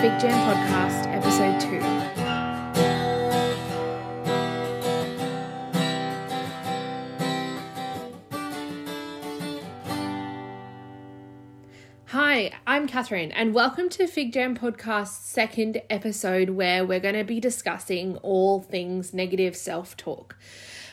Fig Jam Podcast, Episode 2. Hi, I'm Catherine, and welcome to Fig Jam Podcast's second episode where we're going to be discussing all things negative self talk.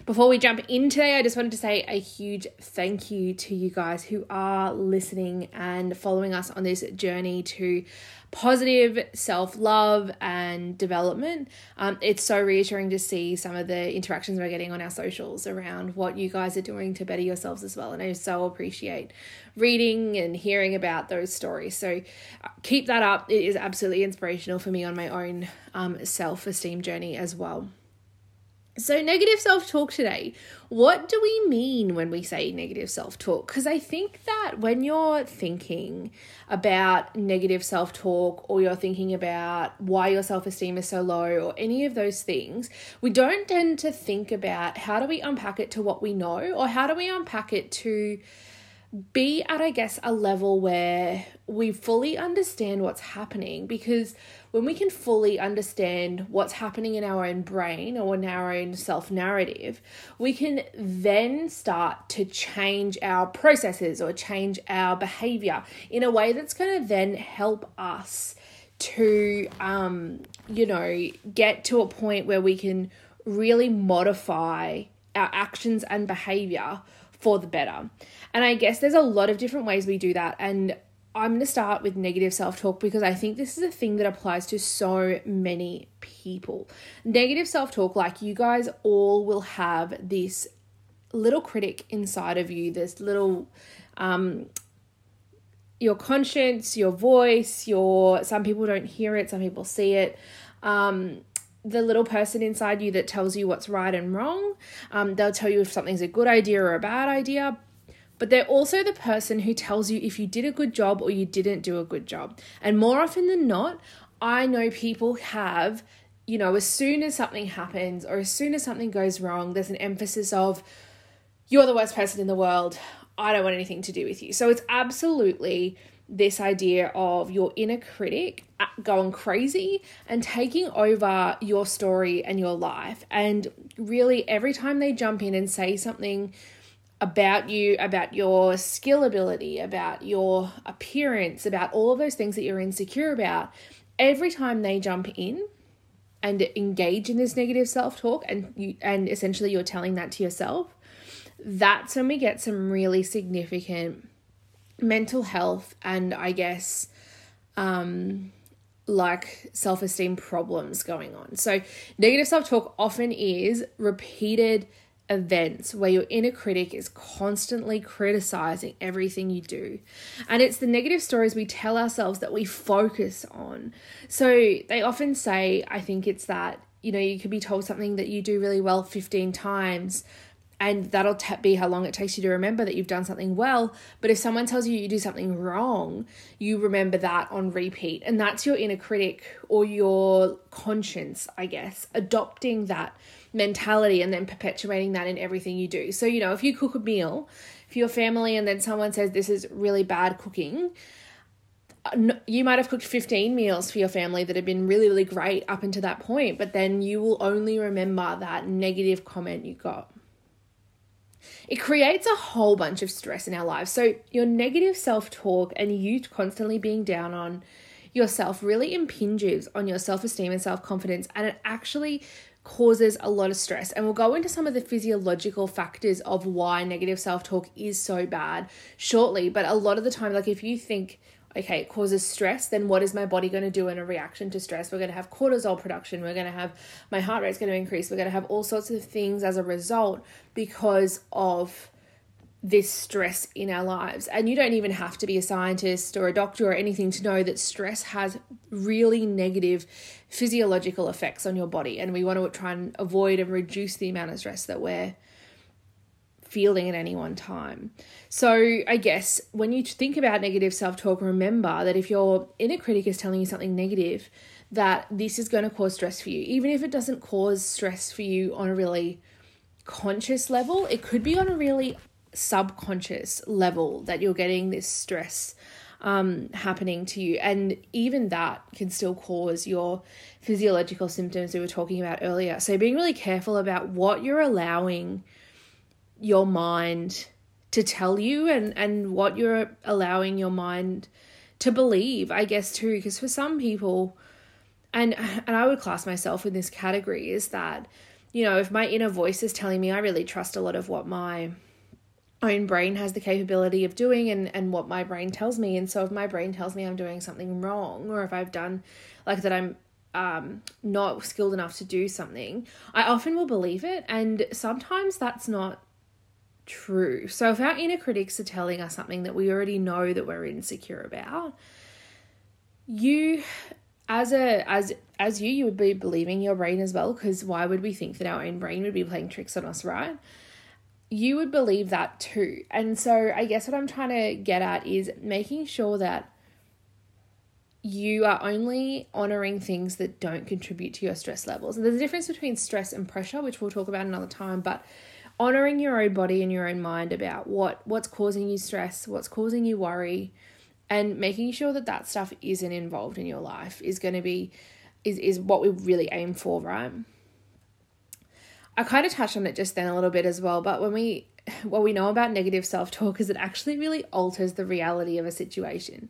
Before we jump in today, I just wanted to say a huge thank you to you guys who are listening and following us on this journey to positive self love and development. Um, it's so reassuring to see some of the interactions we're getting on our socials around what you guys are doing to better yourselves as well. And I so appreciate reading and hearing about those stories. So uh, keep that up. It is absolutely inspirational for me on my own um, self esteem journey as well. So, negative self talk today. What do we mean when we say negative self talk? Because I think that when you're thinking about negative self talk or you're thinking about why your self esteem is so low or any of those things, we don't tend to think about how do we unpack it to what we know or how do we unpack it to be at, I guess, a level where we fully understand what's happening. Because when we can fully understand what's happening in our own brain or in our own self narrative, we can then start to change our processes or change our behavior in a way that's going to then help us to, um, you know, get to a point where we can really modify our actions and behavior for the better. And I guess there's a lot of different ways we do that. And I'm going to start with negative self talk because I think this is a thing that applies to so many people. Negative self talk, like you guys all will have this little critic inside of you, this little, um, your conscience, your voice, your, some people don't hear it, some people see it. Um, the little person inside you that tells you what's right and wrong. Um, they'll tell you if something's a good idea or a bad idea. But they're also the person who tells you if you did a good job or you didn't do a good job. And more often than not, I know people have, you know, as soon as something happens or as soon as something goes wrong, there's an emphasis of, you're the worst person in the world. I don't want anything to do with you. So it's absolutely this idea of your inner critic uh, going crazy and taking over your story and your life. And really, every time they jump in and say something about you, about your skill ability, about your appearance, about all of those things that you're insecure about, every time they jump in and engage in this negative self-talk and you and essentially you're telling that to yourself, that's when we get some really significant mental health and I guess um like self esteem problems going on. So, negative self talk often is repeated events where your inner critic is constantly criticizing everything you do. And it's the negative stories we tell ourselves that we focus on. So, they often say, I think it's that, you know, you could be told something that you do really well 15 times and that'll t- be how long it takes you to remember that you've done something well. But if someone tells you you do something wrong, you remember that on repeat. And that's your inner critic or your conscience, I guess, adopting that mentality and then perpetuating that in everything you do. So, you know, if you cook a meal for your family and then someone says this is really bad cooking, uh, you might have cooked 15 meals for your family that have been really, really great up until that point, but then you will only remember that negative comment you got. It creates a whole bunch of stress in our lives. So, your negative self talk and you constantly being down on yourself really impinges on your self esteem and self confidence, and it actually causes a lot of stress. And we'll go into some of the physiological factors of why negative self talk is so bad shortly. But a lot of the time, like if you think, okay, it causes stress, then what is my body going to do in a reaction to stress? We're going to have cortisol production. We're going to have my heart rate's going to increase. We're going to have all sorts of things as a result because of this stress in our lives. And you don't even have to be a scientist or a doctor or anything to know that stress has really negative physiological effects on your body. And we want to try and avoid and reduce the amount of stress that we're feeling at any one time. So, I guess when you think about negative self talk, remember that if your inner critic is telling you something negative, that this is going to cause stress for you. Even if it doesn't cause stress for you on a really conscious level, it could be on a really subconscious level that you're getting this stress um, happening to you. And even that can still cause your physiological symptoms we were talking about earlier. So, being really careful about what you're allowing your mind to tell you and, and what you're allowing your mind to believe, I guess, too. Because for some people, and and I would class myself in this category is that you know if my inner voice is telling me I really trust a lot of what my own brain has the capability of doing and and what my brain tells me and so if my brain tells me I'm doing something wrong or if I've done like that I'm um, not skilled enough to do something, I often will believe it. And sometimes that's not true. So if our inner critics are telling us something that we already know that we're insecure about, you as a as as you you would be believing your brain as well because why would we think that our own brain would be playing tricks on us right? You would believe that too. And so i guess what i'm trying to get at is making sure that you are only honoring things that don't contribute to your stress levels. And there's a difference between stress and pressure which we'll talk about another time but honoring your own body and your own mind about what what's causing you stress what's causing you worry and making sure that that stuff isn't involved in your life is going to be is is what we really aim for right? I kind of touched on it just then a little bit as well but when we what we know about negative self-talk is it actually really alters the reality of a situation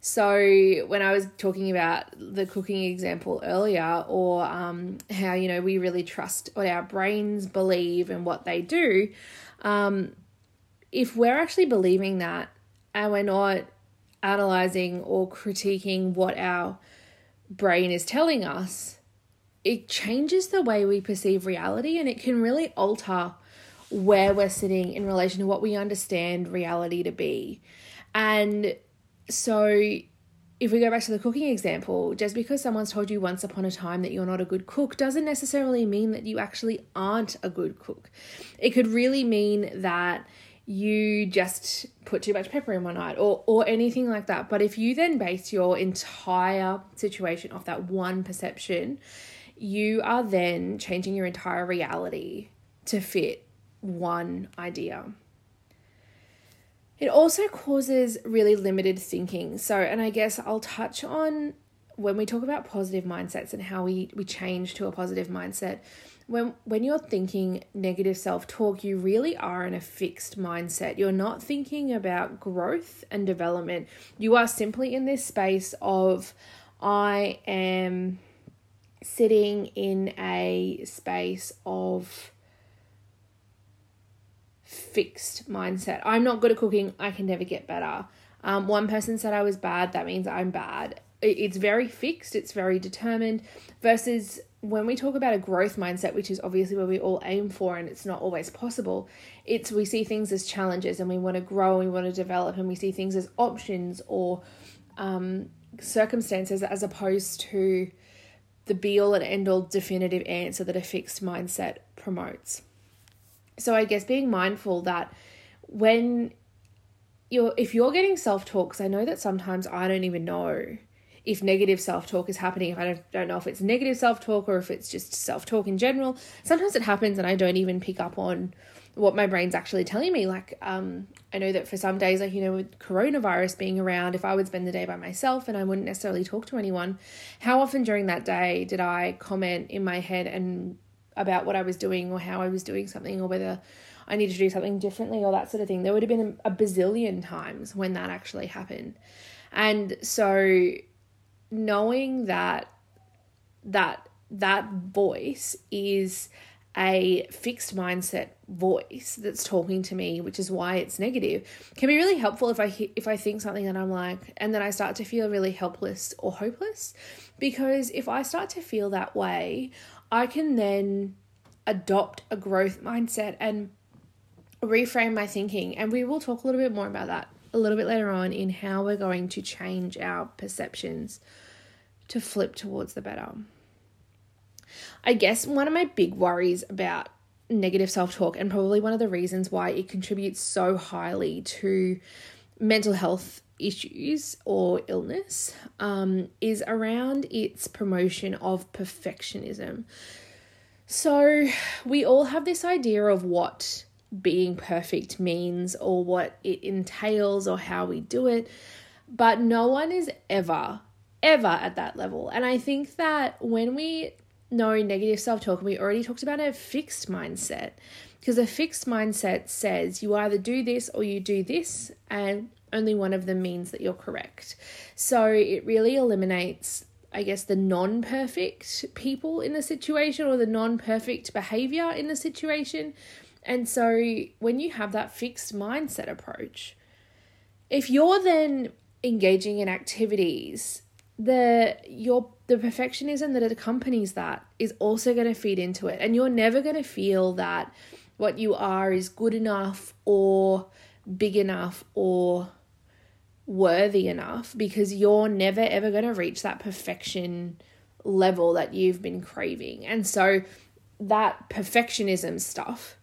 so when i was talking about the cooking example earlier or um, how you know we really trust what our brains believe and what they do um, if we're actually believing that and we're not analyzing or critiquing what our brain is telling us, it changes the way we perceive reality and it can really alter where we're sitting in relation to what we understand reality to be. And so, if we go back to the cooking example, just because someone's told you once upon a time that you're not a good cook doesn't necessarily mean that you actually aren't a good cook. It could really mean that you just put too much pepper in one night or or anything like that. But if you then base your entire situation off that one perception, you are then changing your entire reality to fit one idea. It also causes really limited thinking. So, and I guess I'll touch on when we talk about positive mindsets and how we we change to a positive mindset. When when you're thinking negative self-talk you really are in a fixed mindset. You're not thinking about growth and development. You are simply in this space of i am sitting in a space of fixed mindset. I'm not good at cooking. I can never get better. Um, one person said i was bad. That means i'm bad. It's very fixed. It's very determined versus when we talk about a growth mindset, which is obviously where we all aim for and it's not always possible, it's we see things as challenges and we want to grow and we want to develop and we see things as options or um, circumstances as opposed to the be all and end all definitive answer that a fixed mindset promotes. So I guess being mindful that when you're if you're getting self talks, I know that sometimes I don't even know if negative self talk is happening, if I don't, don't know if it's negative self talk or if it's just self talk in general. Sometimes it happens and I don't even pick up on what my brain's actually telling me. Like, um, I know that for some days, like, you know, with coronavirus being around, if I would spend the day by myself and I wouldn't necessarily talk to anyone, how often during that day did I comment in my head and about what I was doing or how I was doing something or whether I needed to do something differently or that sort of thing? There would have been a bazillion times when that actually happened. And so knowing that that that voice is a fixed mindset voice that's talking to me which is why it's negative can be really helpful if i if i think something that i'm like and then i start to feel really helpless or hopeless because if i start to feel that way i can then adopt a growth mindset and reframe my thinking and we will talk a little bit more about that a little bit later on in how we're going to change our perceptions to flip towards the better. I guess one of my big worries about negative self talk, and probably one of the reasons why it contributes so highly to mental health issues or illness, um, is around its promotion of perfectionism. So, we all have this idea of what being perfect means or what it entails or how we do it. But no one is ever, ever at that level. And I think that when we know negative self talk, we already talked about a fixed mindset because a fixed mindset says you either do this or you do this, and only one of them means that you're correct. So it really eliminates I guess, the non perfect people in the situation or the non perfect behavior in the situation. And so when you have that fixed mindset approach, if you're then engaging in activities the your the perfectionism that accompanies that is also going to feed into it and you're never going to feel that what you are is good enough or big enough or worthy enough because you're never ever going to reach that perfection level that you've been craving. And so that perfectionism stuff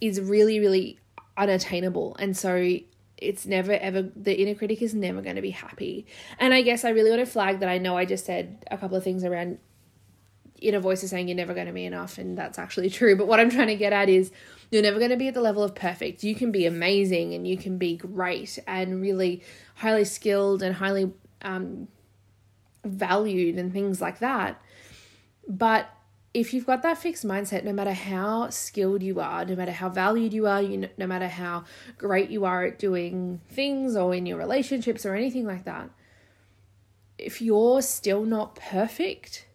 is really, really unattainable. And so it's never ever, the inner critic is never going to be happy. And I guess I really want to flag that I know I just said a couple of things around inner voices saying you're never going to be enough. And that's actually true. But what I'm trying to get at is, you're never going to be at the level of perfect. You can be amazing and you can be great and really highly skilled and highly um, valued and things like that. But if you've got that fixed mindset, no matter how skilled you are, no matter how valued you are, you no matter how great you are at doing things or in your relationships or anything like that, if you're still not perfect,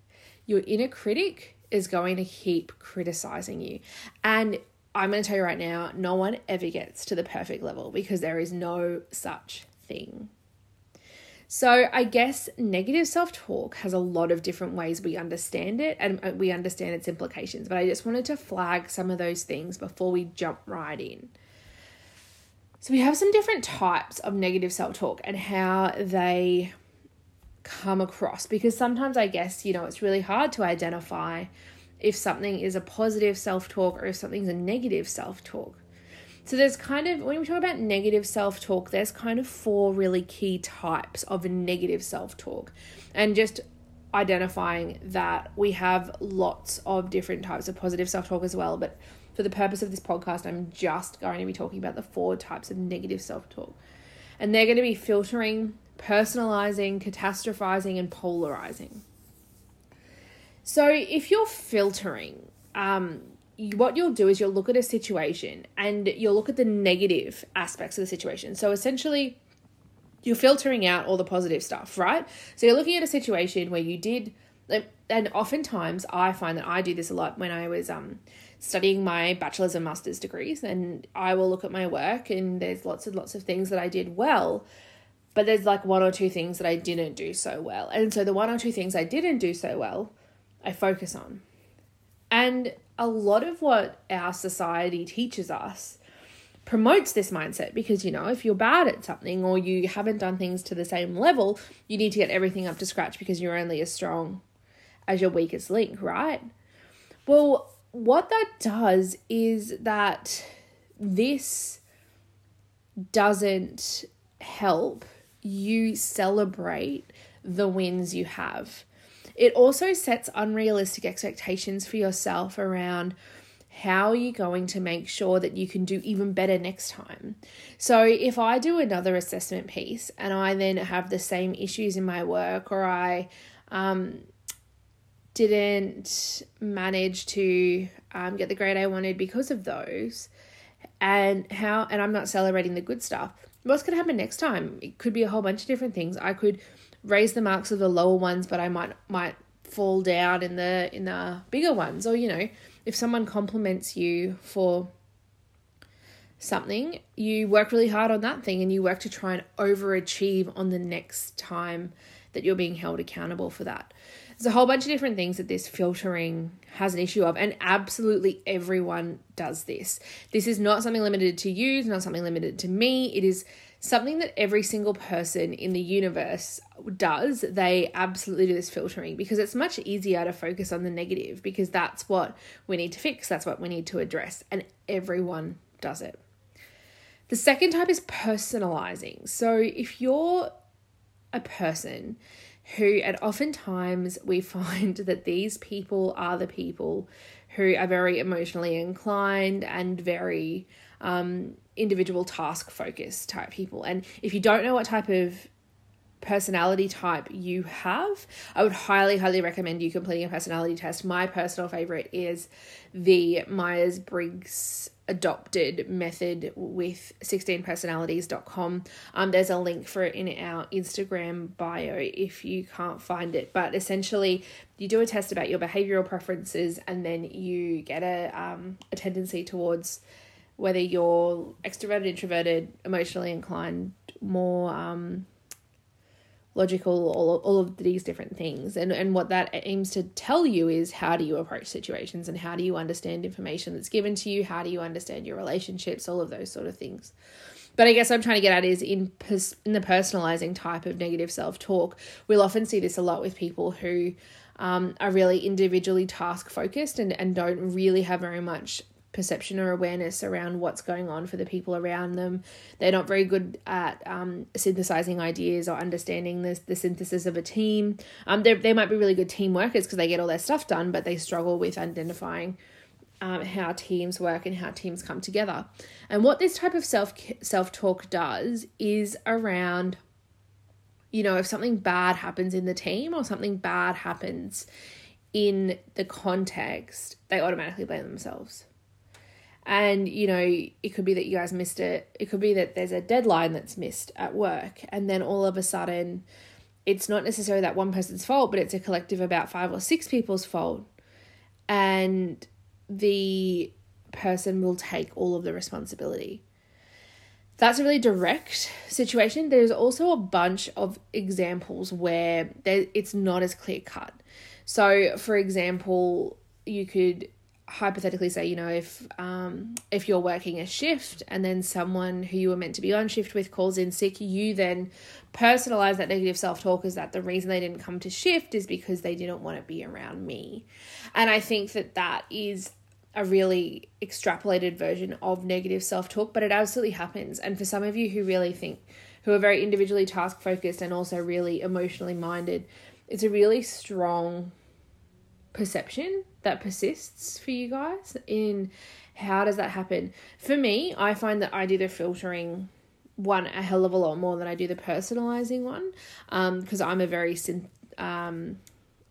your inner critic is going to keep criticizing you. And I'm going to tell you right now, no one ever gets to the perfect level because there is no such thing. So, I guess negative self talk has a lot of different ways we understand it and uh, we understand its implications, but I just wanted to flag some of those things before we jump right in. So, we have some different types of negative self talk and how they come across because sometimes I guess, you know, it's really hard to identify if something is a positive self talk or if something's a negative self talk. So there's kind of when we talk about negative self-talk, there's kind of four really key types of negative self-talk. And just identifying that we have lots of different types of positive self-talk as well, but for the purpose of this podcast, I'm just going to be talking about the four types of negative self-talk. And they're going to be filtering, personalizing, catastrophizing and polarizing. So if you're filtering, um, what you'll do is you'll look at a situation and you'll look at the negative aspects of the situation. So essentially, you're filtering out all the positive stuff, right? So you're looking at a situation where you did, and oftentimes I find that I do this a lot when I was um, studying my bachelor's and master's degrees, and I will look at my work and there's lots and lots of things that I did well, but there's like one or two things that I didn't do so well. And so the one or two things I didn't do so well, I focus on. And a lot of what our society teaches us promotes this mindset because you know if you're bad at something or you haven't done things to the same level you need to get everything up to scratch because you're only as strong as your weakest link right well what that does is that this doesn't help you celebrate the wins you have it also sets unrealistic expectations for yourself around how are you going to make sure that you can do even better next time? So, if I do another assessment piece and I then have the same issues in my work or I um, didn't manage to um, get the grade I wanted because of those, and how, and I'm not celebrating the good stuff, what's going to happen next time? It could be a whole bunch of different things. I could raise the marks of the lower ones, but I might might fall down in the in the bigger ones. Or you know, if someone compliments you for something, you work really hard on that thing and you work to try and overachieve on the next time that you're being held accountable for that. There's a whole bunch of different things that this filtering has an issue of, and absolutely everyone does this. This is not something limited to you, it's not something limited to me. It is something that every single person in the universe does. They absolutely do this filtering because it's much easier to focus on the negative because that's what we need to fix, that's what we need to address, and everyone does it. The second type is personalizing. So if you're a person who, and oftentimes we find that these people are the people who are very emotionally inclined and very um, individual task focused type people. And if you don't know what type of personality type you have. I would highly, highly recommend you completing a personality test. My personal favorite is the Myers Briggs adopted method with 16personalities.com. Um, there's a link for it in our Instagram bio if you can't find it. But essentially, you do a test about your behavioral preferences and then you get a, um, a tendency towards whether you're extroverted, introverted, emotionally inclined, more um, logical, all, all of these different things. And, and what that aims to tell you is how do you approach situations and how do you understand information that's given to you? How do you understand your relationships? All of those sort of things. But I guess I'm trying to get at is in pers- in the personalizing type of negative self talk, we'll often see this a lot with people who um, are really individually task focused and, and don't really have very much perception or awareness around what's going on for the people around them. They're not very good at um, synthesizing ideas or understanding the, the synthesis of a team. Um, they might be really good team workers because they get all their stuff done, but they struggle with identifying um, how teams work and how teams come together. And what this type of self self talk does is around, you know, if something bad happens in the team or something bad happens in the context, they automatically blame themselves and you know it could be that you guys missed it. It could be that there's a deadline that's missed at work. And then all of a sudden it's not necessarily that one person's fault but it's a collective about five or six people's fault. And the person will take all of the responsibility. That's a really direct situation. There's also a bunch of examples where there, it's not as clear cut so for example you could hypothetically say you know if um if you're working a shift and then someone who you were meant to be on shift with calls in sick you then personalize that negative self-talk as that the reason they didn't come to shift is because they didn't want to be around me. And i think that that is a really extrapolated version of negative self-talk but it absolutely happens. And for some of you who really think who are very individually task focused and also really emotionally minded it's a really strong perception that persists for you guys in how does that happen? For me i find that i do the filtering one a hell of a lot more than i do the personalizing one because um, i'm a very synth um,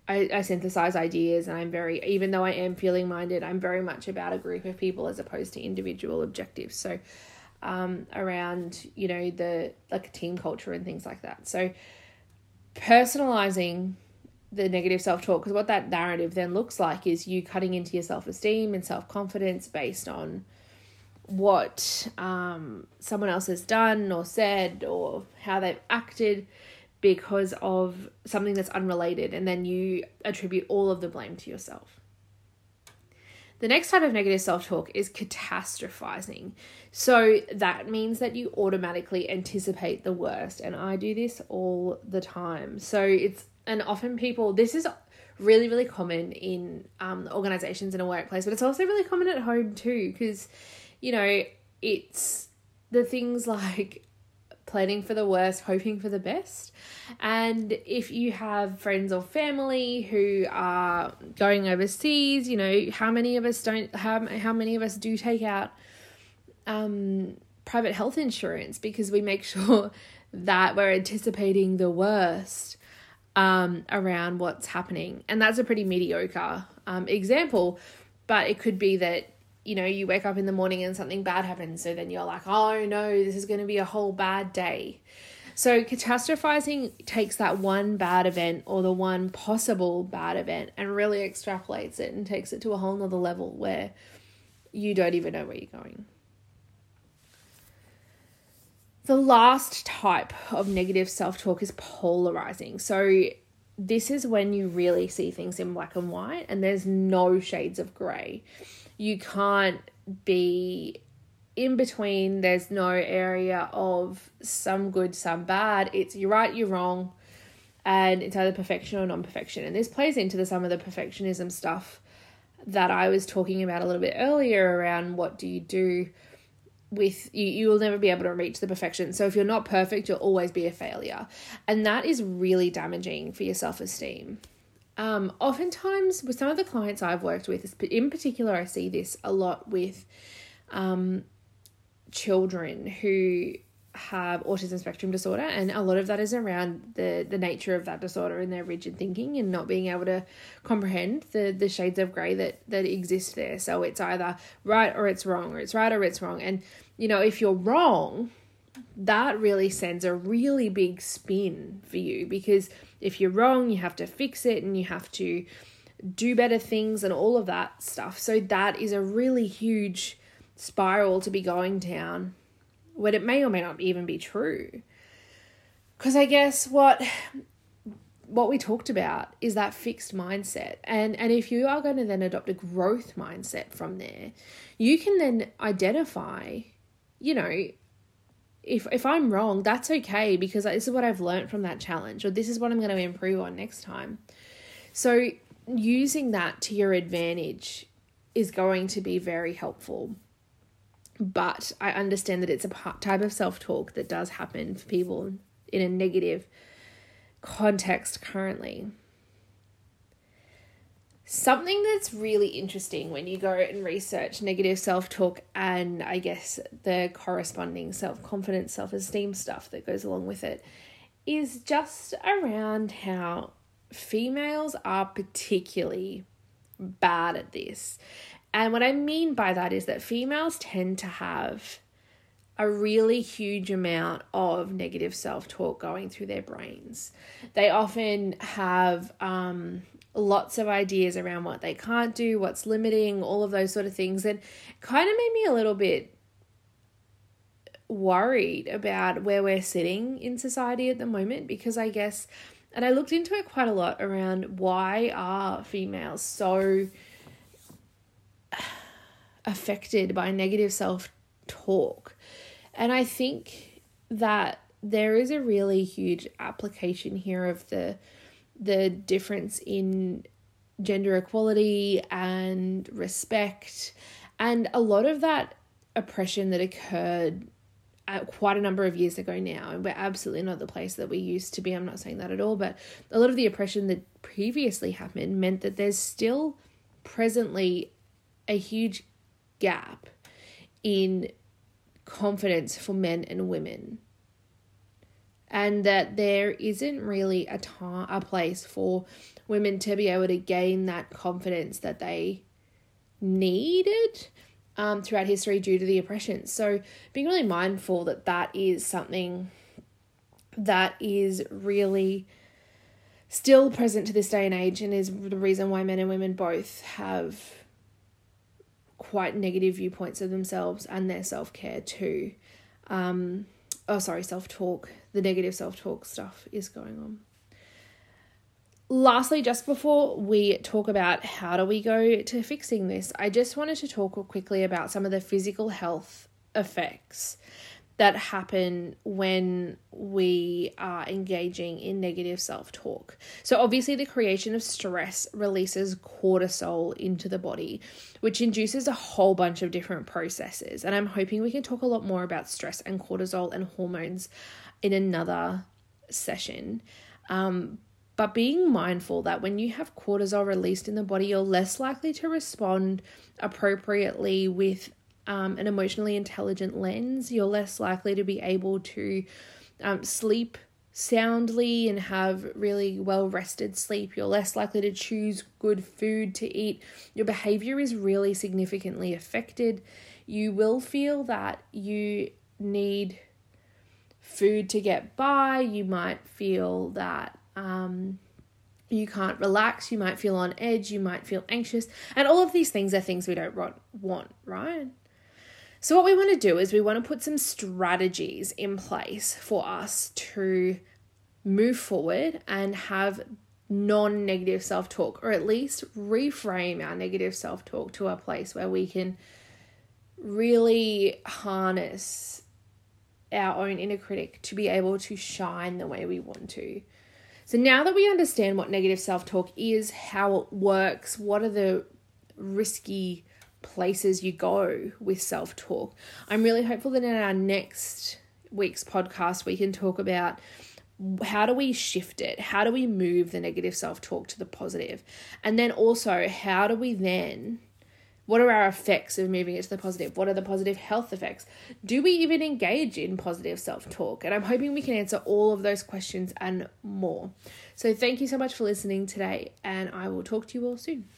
I, I synthesize ideas and i'm very even though i am feeling minded i'm very much about a group of people as opposed to individual objectives. So um, around you know the like team culture and things like that. So personalizing the negative self talk because what that narrative then looks like is you cutting into your self esteem and self confidence based on what um, someone else has done or said or how they've acted because of something that's unrelated, and then you attribute all of the blame to yourself. The next type of negative self talk is catastrophizing. So that means that you automatically anticipate the worst. And I do this all the time. So it's and often people this is really really common in um, organizations in a workplace but it's also really common at home too because you know it's the things like planning for the worst hoping for the best. And if you have friends or family who are going overseas you know how many of us don't how, how many of us do take out um, private health insurance because we make sure that we're anticipating the worst um, around what's happening. And that's a pretty mediocre um, example, but it could be that, you know, you wake up in the morning and something bad happens. So then you're like, oh no, this is going to be a whole bad day. So catastrophizing takes that one bad event or the one possible bad event and really extrapolates it and takes it to a whole nother level where you don't even know where you're going. The last type of negative self talk is polarizing. So, this is when you really see things in black and white and there's no shades of grey. You can't be in between, there's no area of some good, some bad. It's you're right, you're wrong, and it's either perfection or non perfection. And this plays into the, some of the perfectionism stuff that I was talking about a little bit earlier around what do you do with you you will never be able to reach the perfection. So if you're not perfect you'll always be a failure. And that is really damaging for your self-esteem. Um, oftentimes with some of the clients i've worked with in particular i see this a lot with um, children who have autism spectrum disorder and a lot of that is around the the nature of that disorder and their rigid thinking and not being able to comprehend the the shades of gray that that exist there. So it's either right or it's wrong or it's right or it's wrong. And you know if you're wrong that really sends a really big spin for you because if you're wrong you have to fix it and you have to do better things and all of that stuff so that is a really huge spiral to be going down when it may or may not even be true. Because I guess what what we talked about is that fixed mindset. And and if you are going to then adopt a growth mindset from there, you can then identify, you know, if if I'm wrong, that's okay because this is what I've learned from that challenge or this is what I'm going to improve on next time. So using that to your advantage is going to be very helpful but I understand that it's a type of self talk that does happen for people in a negative context currently. Something that's really interesting when you go and research negative self talk and I guess the corresponding self confidence, self esteem stuff that goes along with it is just around how females are particularly bad at this. And what I mean by that is that females tend to have a really huge amount of negative self talk going through their brains. They often have um, lots of ideas around what they can't do, what's limiting, all of those sort of things. And kind of made me a little bit worried about where we're sitting in society at the moment because I guess, and I looked into it quite a lot around why are females so affected by negative self talk. And I think that there is a really huge application here of the the difference in gender equality and respect. And a lot of that oppression that occurred quite a number of years ago now. And we're absolutely not the place that we used to be. I'm not saying that at all but a lot of the oppression that previously happened meant that there's still presently a huge gap in confidence for men and women and that there isn't really a time a place for women to be able to gain that confidence that they needed um, throughout history due to the oppression. So being really mindful that that is something that is really still present to this day and age and is the reason why men and women both have quite negative viewpoints of themselves and their self care too. Um, oh, sorry, self talk. The negative self talk stuff is going on. Lastly, just before we talk about how do we go to fixing this, I just wanted to talk quickly about some of the physical health effects that happen when we are engaging in negative self talk. So, obviously, the creation of stress releases cortisol into the body, which induces a whole bunch of different processes. And I'm hoping we can talk a lot more about stress and cortisol and hormones in another session. Um, but being mindful that when you have cortisol released in the body, you're less likely to respond appropriately with um, an emotionally intelligent lens, you're less likely to be able to um, sleep soundly and have really well rested sleep. You're less likely to choose good food to eat. Your behavior is really significantly affected. You will feel that you need food to get by. You might feel that um, you can't relax. You might feel on edge. You might feel anxious. And all of these things are things we don't want, right? So, what we want to do is we want to put some strategies in place for us to move forward and have non negative self talk, or at least reframe our negative self talk to a place where we can really harness our own inner critic to be able to shine the way we want to. So, now that we understand what negative self talk is, how it works, what are the risky places you go with self talk. I'm really hopeful that in our next week's podcast, we can talk about how do we shift it? How do we move the negative self talk to the positive? And then also, how do we then What are our effects of moving it to the positive? What are the positive health effects? Do we even engage in positive self talk? And I'm hoping we can answer all of those questions and more. So, thank you so much for listening today, and I will talk to you all soon.